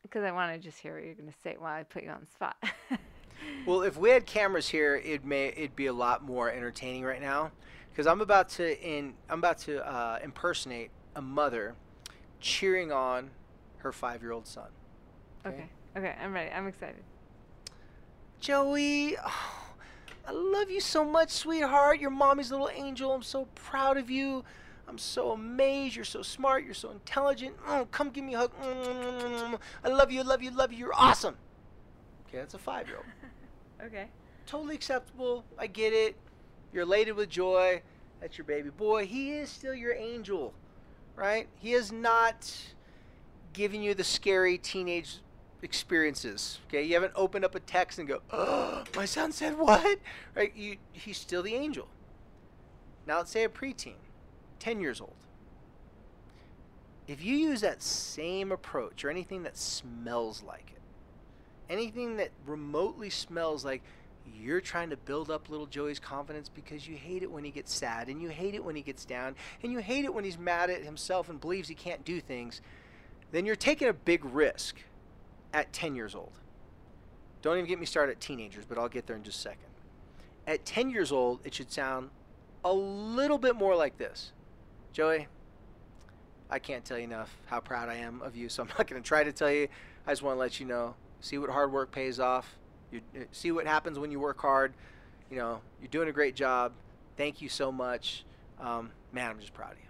because I want to just hear what you're going to say while I put you on the spot.
well, if we had cameras here, it may it'd be a lot more entertaining right now because I'm about to in I'm about to uh, impersonate a mother cheering on her five year old son.
Okay? okay. Okay, I'm ready. I'm excited.
Joey, oh, I love you so much, sweetheart. You're mommy's little angel. I'm so proud of you. I'm so amazed. You're so smart. You're so intelligent. Oh, come give me a hug. Mm, I love you. I love you. Love you. You're awesome. Okay, that's a five year old.
okay.
Totally acceptable. I get it. You're elated with joy. That's your baby boy. He is still your angel, right? He is not giving you the scary teenage experiences. Okay, you haven't opened up a text and go, "Oh, my son said what?" Right? You, he's still the angel. Now let's say a preteen, ten years old. If you use that same approach or anything that smells like it, anything that remotely smells like you're trying to build up little Joey's confidence because you hate it when he gets sad and you hate it when he gets down and you hate it when he's mad at himself and believes he can't do things then you're taking a big risk at 10 years old. Don't even get me started at teenagers, but I'll get there in just a second. At 10 years old, it should sound a little bit more like this Joey, I can't tell you enough how proud I am of you, so I'm not going to try to tell you. I just want to let you know See what hard work pays off. You see what happens when you work hard. You know, you're doing a great job. Thank you so much. Um, man, I'm just proud of you.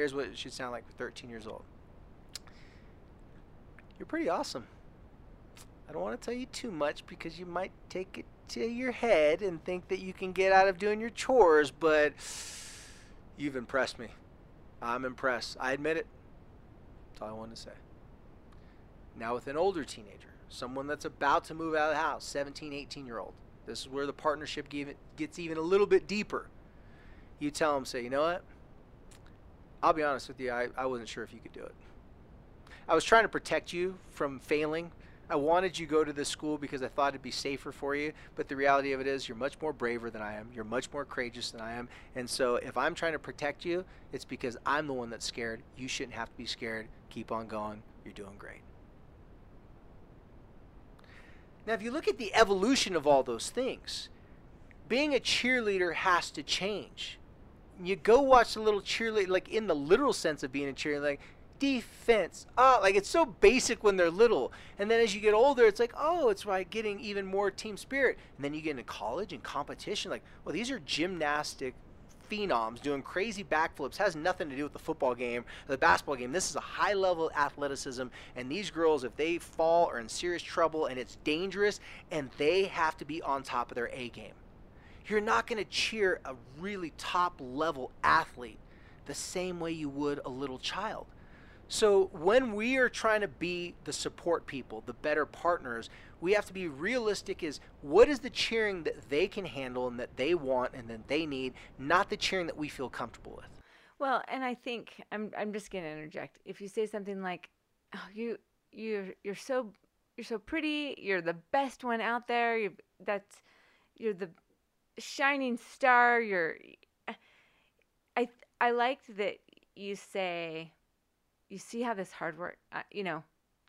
Here's what it should sound like for 13 years old. You're pretty awesome. I don't want to tell you too much because you might take it to your head and think that you can get out of doing your chores, but you've impressed me. I'm impressed. I admit it. That's all I wanted to say. Now, with an older teenager, someone that's about to move out of the house, 17, 18 year old, this is where the partnership gets even a little bit deeper. You tell them, say, you know what? I'll be honest with you, I, I wasn't sure if you could do it. I was trying to protect you from failing. I wanted you to go to this school because I thought it'd be safer for you, but the reality of it is you're much more braver than I am. You're much more courageous than I am. And so if I'm trying to protect you, it's because I'm the one that's scared. You shouldn't have to be scared. Keep on going. You're doing great. Now, if you look at the evolution of all those things, being a cheerleader has to change. You go watch the little cheerleader, like in the literal sense of being a cheerleader, like defense. Ah, like it's so basic when they're little. And then as you get older, it's like, oh, it's like getting even more team spirit. And then you get into college and competition, like, well, these are gymnastic phenoms doing crazy backflips has nothing to do with the football game the basketball game. This is a high level athleticism, and these girls, if they fall, are in serious trouble, and it's dangerous, and they have to be on top of their A game. You're not going to cheer a really top level athlete the same way you would a little child. So when we are trying to be the support people, the better partners, we have to be realistic is what is the cheering that they can handle and that they want and that they need, not the cheering that we feel comfortable with.
Well, and I think I'm I'm just going to interject. If you say something like, "Oh, you you you're so you're so pretty, you're the best one out there, you that's you're the shining star, you're I I liked that you say you see how this hard work, uh, you know,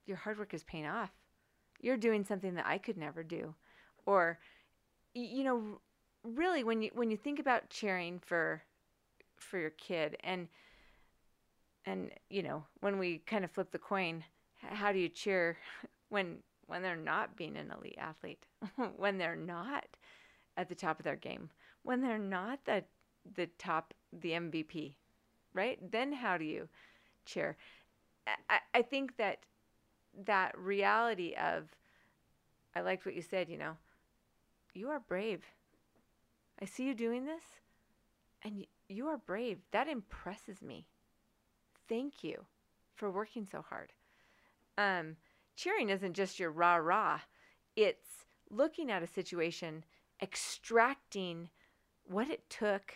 your hard work is paying off. You're doing something that I could never do. Or, you know, really when you, when you think about cheering for, for your kid and, and, you know, when we kind of flip the coin, how do you cheer when, when they're not being an elite athlete, when they're not at the top of their game, when they're not the, the top, the MVP, right? Then how do you, cheer. I, I think that that reality of, I liked what you said, you know, you are brave. I see you doing this, and you are brave. That impresses me. Thank you for working so hard. Um, cheering isn't just your rah rah, it's looking at a situation, extracting what it took.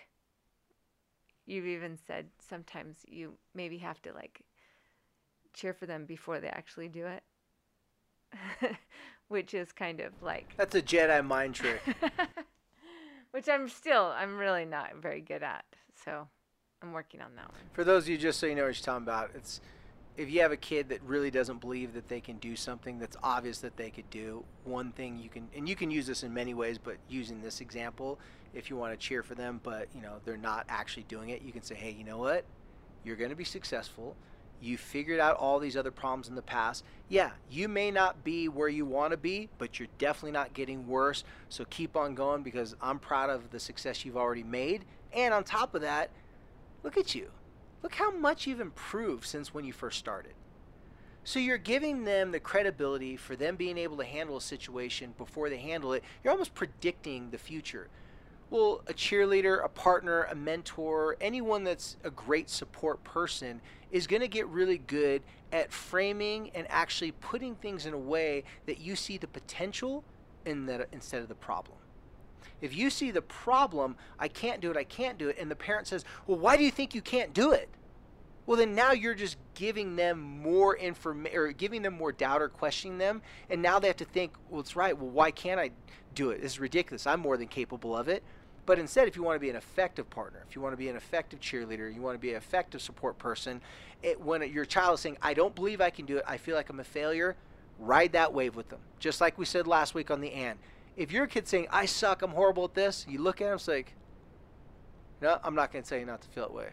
You've even said sometimes you maybe have to like cheer for them before they actually do it which is kind of like
that's a jedi mind trick.
Which i'm still i'm really not very good at so i'm working on that one.
For those of you just so you know what you're talking about it's if you have a kid that really doesn't believe that they can do something that's obvious that they could do one thing you can and you can use this in many ways but using this example if you want to cheer for them, but you know they're not actually doing it, you can say, hey, you know what? You're going to be successful. You figured out all these other problems in the past. Yeah, you may not be where you want to be, but you're definitely not getting worse. So keep on going because I'm proud of the success you've already made. And on top of that, look at you. Look how much you've improved since when you first started. So you're giving them the credibility for them being able to handle a situation before they handle it. You're almost predicting the future well, a cheerleader, a partner, a mentor, anyone that's a great support person is going to get really good at framing and actually putting things in a way that you see the potential in instead of the problem. If you see the problem, I can't do it, I can't do it, and the parent says, Well, why do you think you can't do it? Well, then now you're just giving them more information or giving them more doubt or questioning them. And now they have to think, Well, it's right. Well, why can't I do it? This is ridiculous. I'm more than capable of it. But instead, if you want to be an effective partner, if you want to be an effective cheerleader, you want to be an effective support person, it, when your child is saying, I don't believe I can do it, I feel like I'm a failure, ride that wave with them. Just like we said last week on the and. If your kid's saying, I suck, I'm horrible at this, you look at him and say, No, I'm not going to tell you not to feel that way.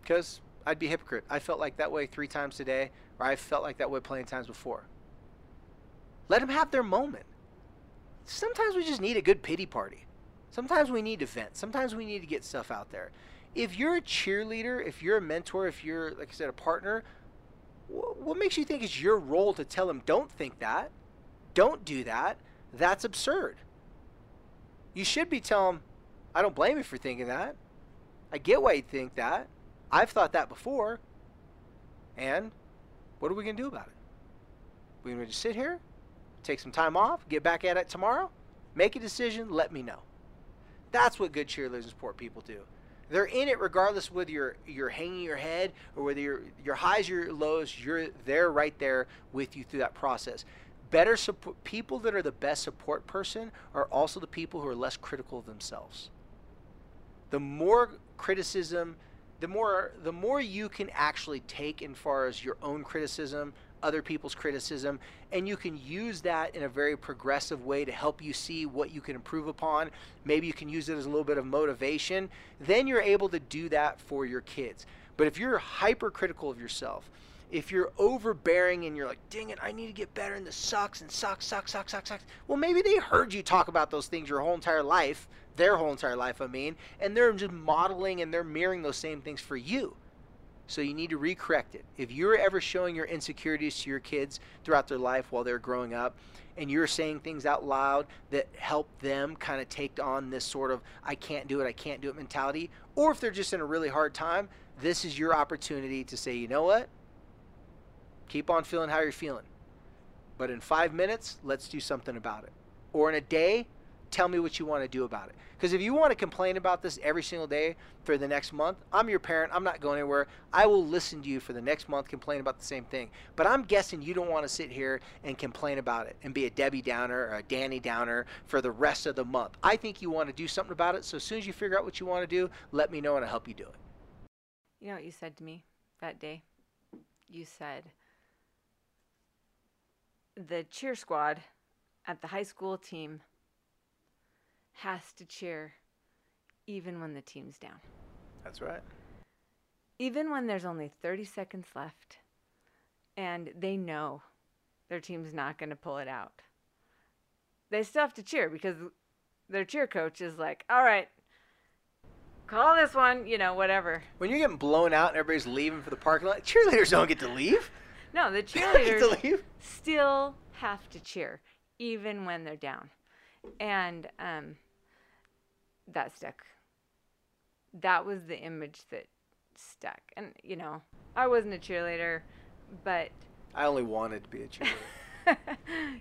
Because I'd be hypocrite. I felt like that way three times today, or I felt like that way plenty of times before. Let them have their moment. Sometimes we just need a good pity party. Sometimes we need to vent. Sometimes we need to get stuff out there. If you're a cheerleader, if you're a mentor, if you're, like I said, a partner, what makes you think it's your role to tell them, don't think that? Don't do that. That's absurd. You should be telling them, I don't blame you for thinking that. I get why you think that. I've thought that before. And what are we going to do about it? We're going to just sit here, take some time off, get back at it tomorrow, make a decision, let me know. That's what good cheerleaders and support people do. They're in it regardless whether you're you're hanging your head or whether you're your highs or your lows. You're they're right there with you through that process. Better support people that are the best support person are also the people who are less critical of themselves. The more criticism, the more the more you can actually take in far as your own criticism other people's criticism, and you can use that in a very progressive way to help you see what you can improve upon. Maybe you can use it as a little bit of motivation. Then you're able to do that for your kids. But if you're hypercritical of yourself, if you're overbearing and you're like, dang it, I need to get better and this sucks and sucks, sucks, sucks, sucks, sucks. Well, maybe they heard you talk about those things your whole entire life, their whole entire life, I mean, and they're just modeling and they're mirroring those same things for you. So you need to recorrect it. If you're ever showing your insecurities to your kids throughout their life while they're growing up, and you're saying things out loud that help them kind of take on this sort of I can't do it, I can't do it mentality, or if they're just in a really hard time, this is your opportunity to say, you know what? Keep on feeling how you're feeling. But in five minutes, let's do something about it. Or in a day, tell me what you want to do about it. Because if you want to complain about this every single day for the next month, I'm your parent. I'm not going anywhere. I will listen to you for the next month, complain about the same thing. But I'm guessing you don't want to sit here and complain about it and be a Debbie Downer or a Danny Downer for the rest of the month. I think you want to do something about it. So as soon as you figure out what you want to do, let me know and I'll help you do it.
You know what you said to me that day? You said, the cheer squad at the high school team has to cheer even when the team's down.
That's right.
Even when there's only 30 seconds left and they know their team's not going to pull it out. They still have to cheer because their cheer coach is like, all right, call this one, you know, whatever.
When you're getting blown out and everybody's leaving for the parking lot, cheerleaders don't get to leave.
No, the cheerleaders still have to cheer even when they're down. And um, that stuck. That was the image that stuck. And, you know, I wasn't a cheerleader, but.
I only wanted to be a cheerleader.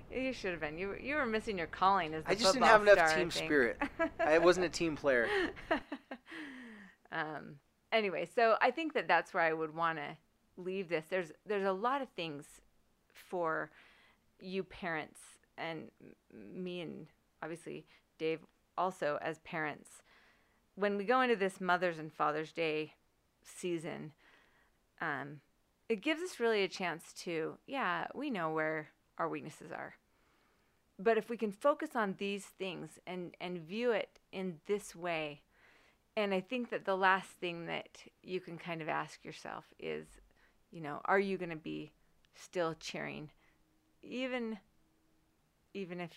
you should have been. You, you were missing your calling as a
I just didn't have enough team spirit. I wasn't a team player.
um, anyway, so I think that that's where I would want to leave this. There's there's a lot of things for you parents and me and obviously Dave also as parents, when we go into this Mother's and Father's Day season, um, it gives us really a chance to, yeah, we know where our weaknesses are. But if we can focus on these things and, and view it in this way, and I think that the last thing that you can kind of ask yourself is, you know, are you going to be still cheering, even, even if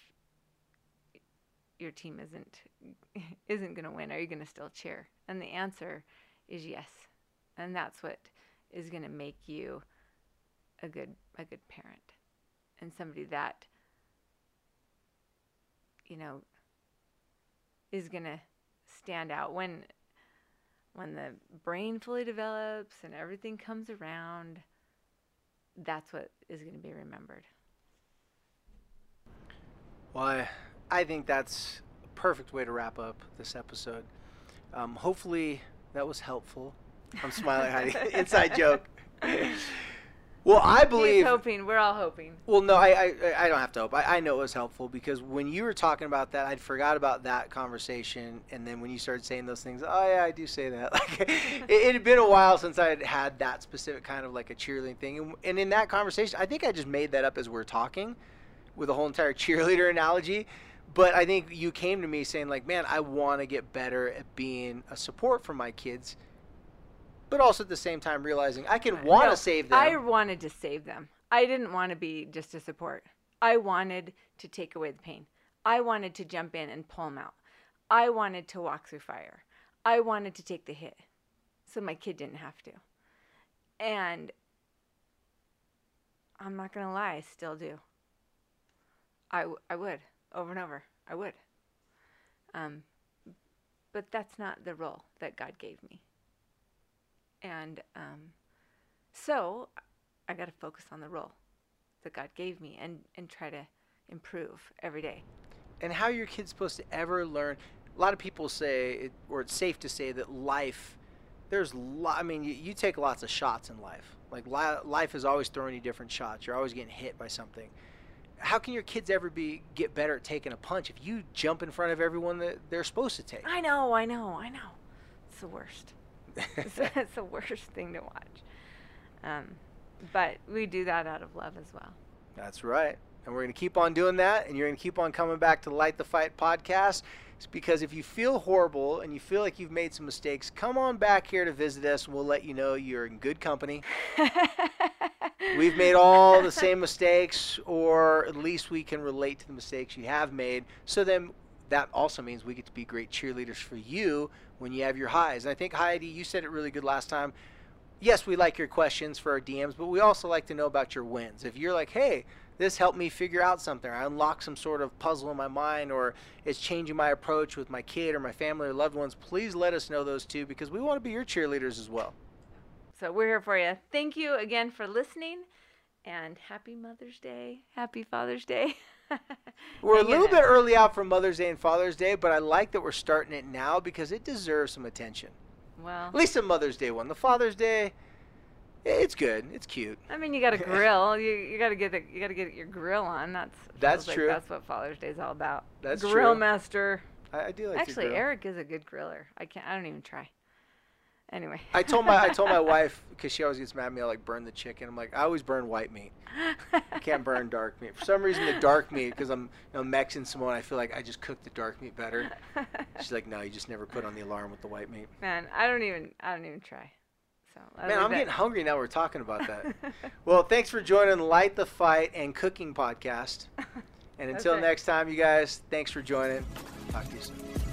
your team isn't isn't going to win, are you going to still cheer? And the answer is yes. And that's what is going to make you a good a good parent and somebody that you know is going to stand out when when the brain fully develops and everything comes around that's what is going to be remembered
why I think that's a perfect way to wrap up this episode. Um, hopefully that was helpful. I'm smiling, Heidi. Inside joke. Well, I believe.
He's hoping. We're all hoping.
Well, no, I, I, I don't have to hope. I, I know it was helpful because when you were talking about that, I'd forgot about that conversation, and then when you started saying those things, oh yeah, I do say that. Like, it, had been a while since I had had that specific kind of like a cheerleading thing, and, and in that conversation, I think I just made that up as we we're talking, with a whole entire cheerleader analogy. But I think you came to me saying like, man, I want to get better at being a support for my kids, but also at the same time realizing I can want to no, save them.
I wanted to save them. I didn't want to be just a support. I wanted to take away the pain. I wanted to jump in and pull them out. I wanted to walk through fire. I wanted to take the hit so my kid didn't have to. And I'm not going to lie, I still do. I, w- I would, over and over. I would. Um, but that's not the role that God gave me. And um, so I got to focus on the role that God gave me and, and try to improve every day.
And how are your kids supposed to ever learn? A lot of people say, it, or it's safe to say that life, there's, lo- I mean, you, you take lots of shots in life. Like li- life is always throwing you different shots. You're always getting hit by something. How can your kids ever be get better at taking a punch if you jump in front of everyone that they're supposed to take?
I know, I know, I know. It's the worst. it's, the worst thing to watch. Um, but we do that out of love as well.
That's right. And we're going to keep on doing that. And you're going to keep on coming back to the Light the Fight podcast. It's because if you feel horrible and you feel like you've made some mistakes, come on back here to visit us and we'll let you know you're in good company. We've made all the same mistakes, or at least we can relate to the mistakes you have made. So then that also means we get to be great cheerleaders for you when you have your highs. And I think, Heidi, you said it really good last time. Yes, we like your questions for our DMs, but we also like to know about your wins. If you're like, hey, this helped me figure out something, I unlocked some sort of puzzle in my mind, or it's changing my approach with my kid or my family or loved ones, please let us know those too because we want to be your cheerleaders as well.
So we're here for you. Thank you again for listening and happy Mother's Day. Happy Father's Day.
We're a little bit early out for Mother's Day and Father's Day, but I like that we're starting it now because it deserves some attention.
Well,
At least the Mother's Day one. The Father's Day, it's good. It's cute.
I mean, you got to grill. You, you got to get the, you got to get your grill on. That's
That's
like
true.
That's what Father's Day is all about.
That's
grill
true.
master.
I, I do like to
Actually. Eric is a good griller. I can't. I don't even try. Anyway.
I told my I told my wife because she always gets mad at me. I like burn the chicken. I'm like I always burn white meat. I can't burn dark meat. For some reason, the dark meat because I'm you know, Mexican Samoan. I feel like I just cook the dark meat better. She's like, no, you just never put on the alarm with the white meat.
Man, I don't even. I don't even try. So
Man, I'm
that-
getting hungry now. We're talking about that. well, thanks for joining Light the Fight and Cooking podcast. And until next time, you guys, thanks for joining. Talk to you soon.